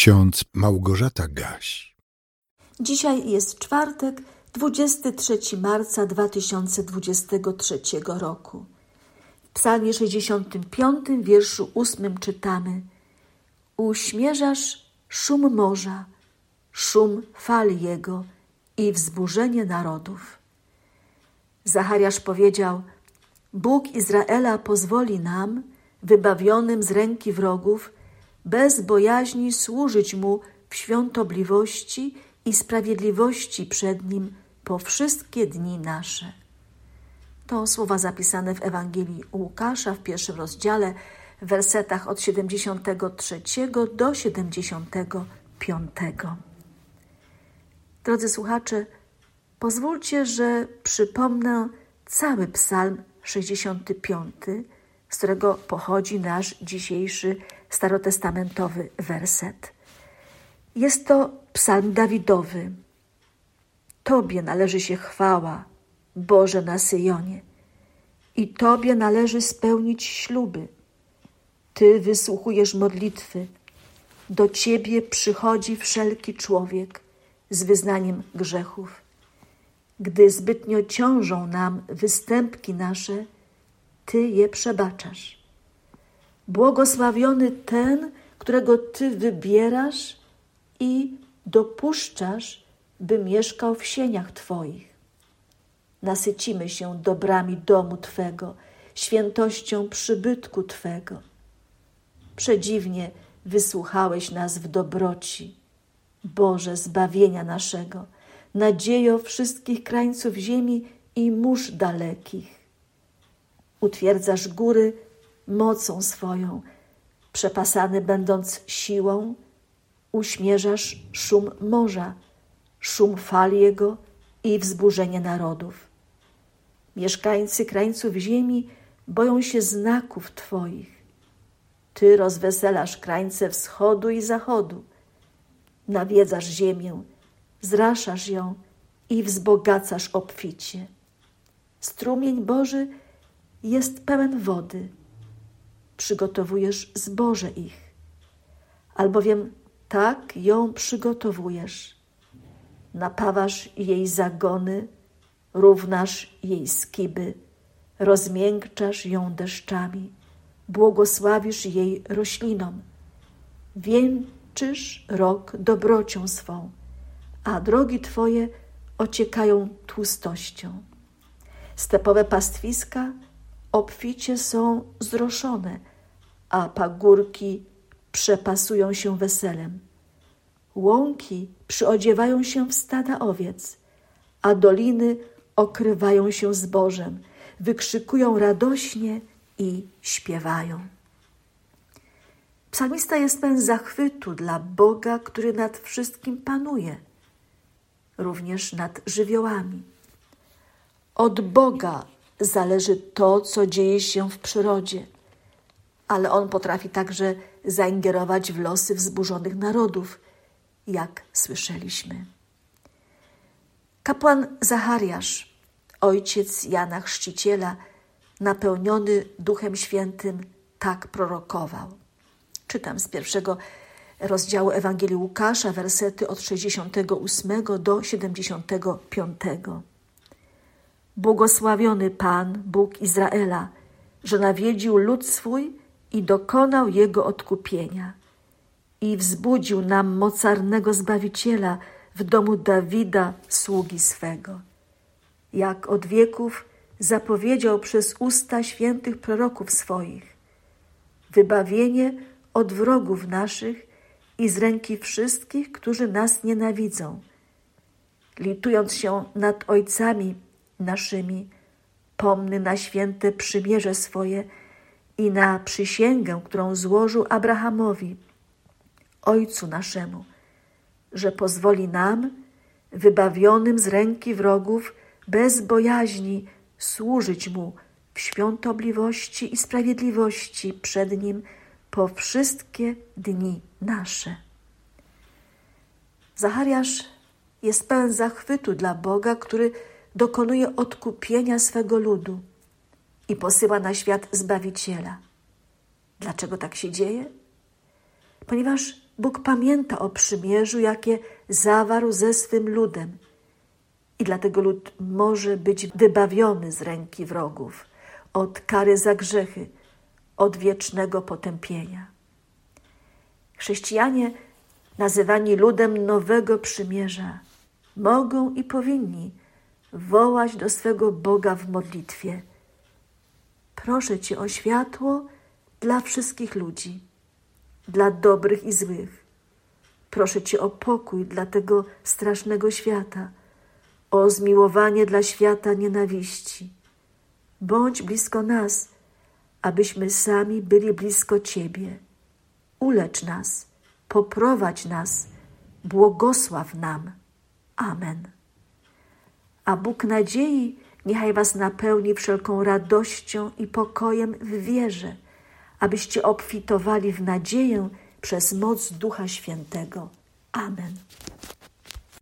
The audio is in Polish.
ksiądz Małgorzata Gaś. Dzisiaj jest czwartek, 23 marca 2023 roku. W psalmie 65, wierszu 8 czytamy Uśmierzasz szum morza, szum fal jego i wzburzenie narodów. Zachariasz powiedział, Bóg Izraela pozwoli nam, wybawionym z ręki wrogów, bez bojaźni służyć Mu w świątobliwości i sprawiedliwości przed Nim po wszystkie dni nasze. To słowa zapisane w Ewangelii Łukasza w pierwszym rozdziale, w wersetach od 73 do 75. Drodzy słuchacze, pozwólcie, że przypomnę cały Psalm 65, z którego pochodzi nasz dzisiejszy starotestamentowy werset. Jest to psalm Dawidowy. Tobie należy się chwała, Boże na Syjonie, i Tobie należy spełnić śluby. Ty wysłuchujesz modlitwy. Do Ciebie przychodzi wszelki człowiek z wyznaniem grzechów. Gdy zbytnio ciążą nam występki nasze, Ty je przebaczasz. Błogosławiony ten, którego Ty wybierasz i dopuszczasz, by mieszkał w sieniach Twoich. Nasycimy się dobrami domu Twego, świętością przybytku Twego. Przedziwnie wysłuchałeś nas w dobroci, Boże zbawienia naszego, nadziejo wszystkich krańców ziemi i mórz dalekich. Utwierdzasz góry mocą swoją, przepasany będąc siłą, uśmierzasz szum morza, szum fal jego i wzburzenie narodów. Mieszkańcy krańców ziemi boją się znaków Twoich. Ty rozweselasz krańce wschodu i zachodu. Nawiedzasz ziemię, zraszasz ją i wzbogacasz obficie. Strumień Boży jest pełen wody. Przygotowujesz zboże ich, albowiem tak ją przygotowujesz. Napawasz jej zagony, równasz jej skiby, rozmiękczasz ją deszczami, błogosławisz jej roślinom. Wieńczysz rok dobrocią swą, a drogi Twoje ociekają tłustością. Stepowe pastwiska obficie są zroszone, a pagórki przepasują się weselem. Łąki przyodziewają się w stada owiec, a doliny okrywają się zbożem, wykrzykują radośnie i śpiewają. Psalmista jest pełen zachwytu dla Boga, który nad wszystkim panuje, również nad żywiołami. Od Boga zależy to, co dzieje się w przyrodzie, ale On potrafi także zaingerować w losy wzburzonych narodów, jak słyszeliśmy. Kapłan Zachariasz, ojciec Jana Chrzciciela, napełniony Duchem Świętym, tak prorokował. Czytam z pierwszego rozdziału Ewangelii Łukasza, wersety od 68 do 75. Błogosławiony Pan, Bóg Izraela, że nawiedził lud swój i dokonał jego odkupienia. I wzbudził nam mocarnego Zbawiciela w domu Dawida, sługi swego. Jak od wieków zapowiedział przez usta świętych proroków swoich. Wybawienie od wrogów naszych i z ręki wszystkich, którzy nas nienawidzą. Litując się nad ojcami naszymi, pomny na święte przymierze swoje i na przysięgę, którą złożył Abrahamowi, ojcu naszemu, że pozwoli nam, wybawionym z ręki wrogów, bez bojaźni służyć mu w świątobliwości i sprawiedliwości przed nim po wszystkie dni nasze. Zachariasz jest pełen zachwytu dla Boga, który dokonuje odkupienia swego ludu i posyła na świat Zbawiciela. Dlaczego tak się dzieje? Ponieważ Bóg pamięta o przymierzu, jakie zawarł ze swym ludem. I dlatego lud może być wybawiony z ręki wrogów, od kary za grzechy, od wiecznego potępienia. Chrześcijanie, nazywani ludem nowego przymierza, mogą i powinni wołać do swego Boga w modlitwie. Proszę Cię o światło dla wszystkich ludzi, dla dobrych i złych. Proszę Cię o pokój dla tego strasznego świata, o zmiłowanie dla świata nienawiści. Bądź blisko nas, abyśmy sami byli blisko Ciebie. Ulecz nas, poprowadź nas, błogosław nam. Amen. A Bóg nadziei niechaj Was napełni wszelką radością i pokojem w wierze, abyście obfitowali w nadzieję przez moc Ducha Świętego. Amen.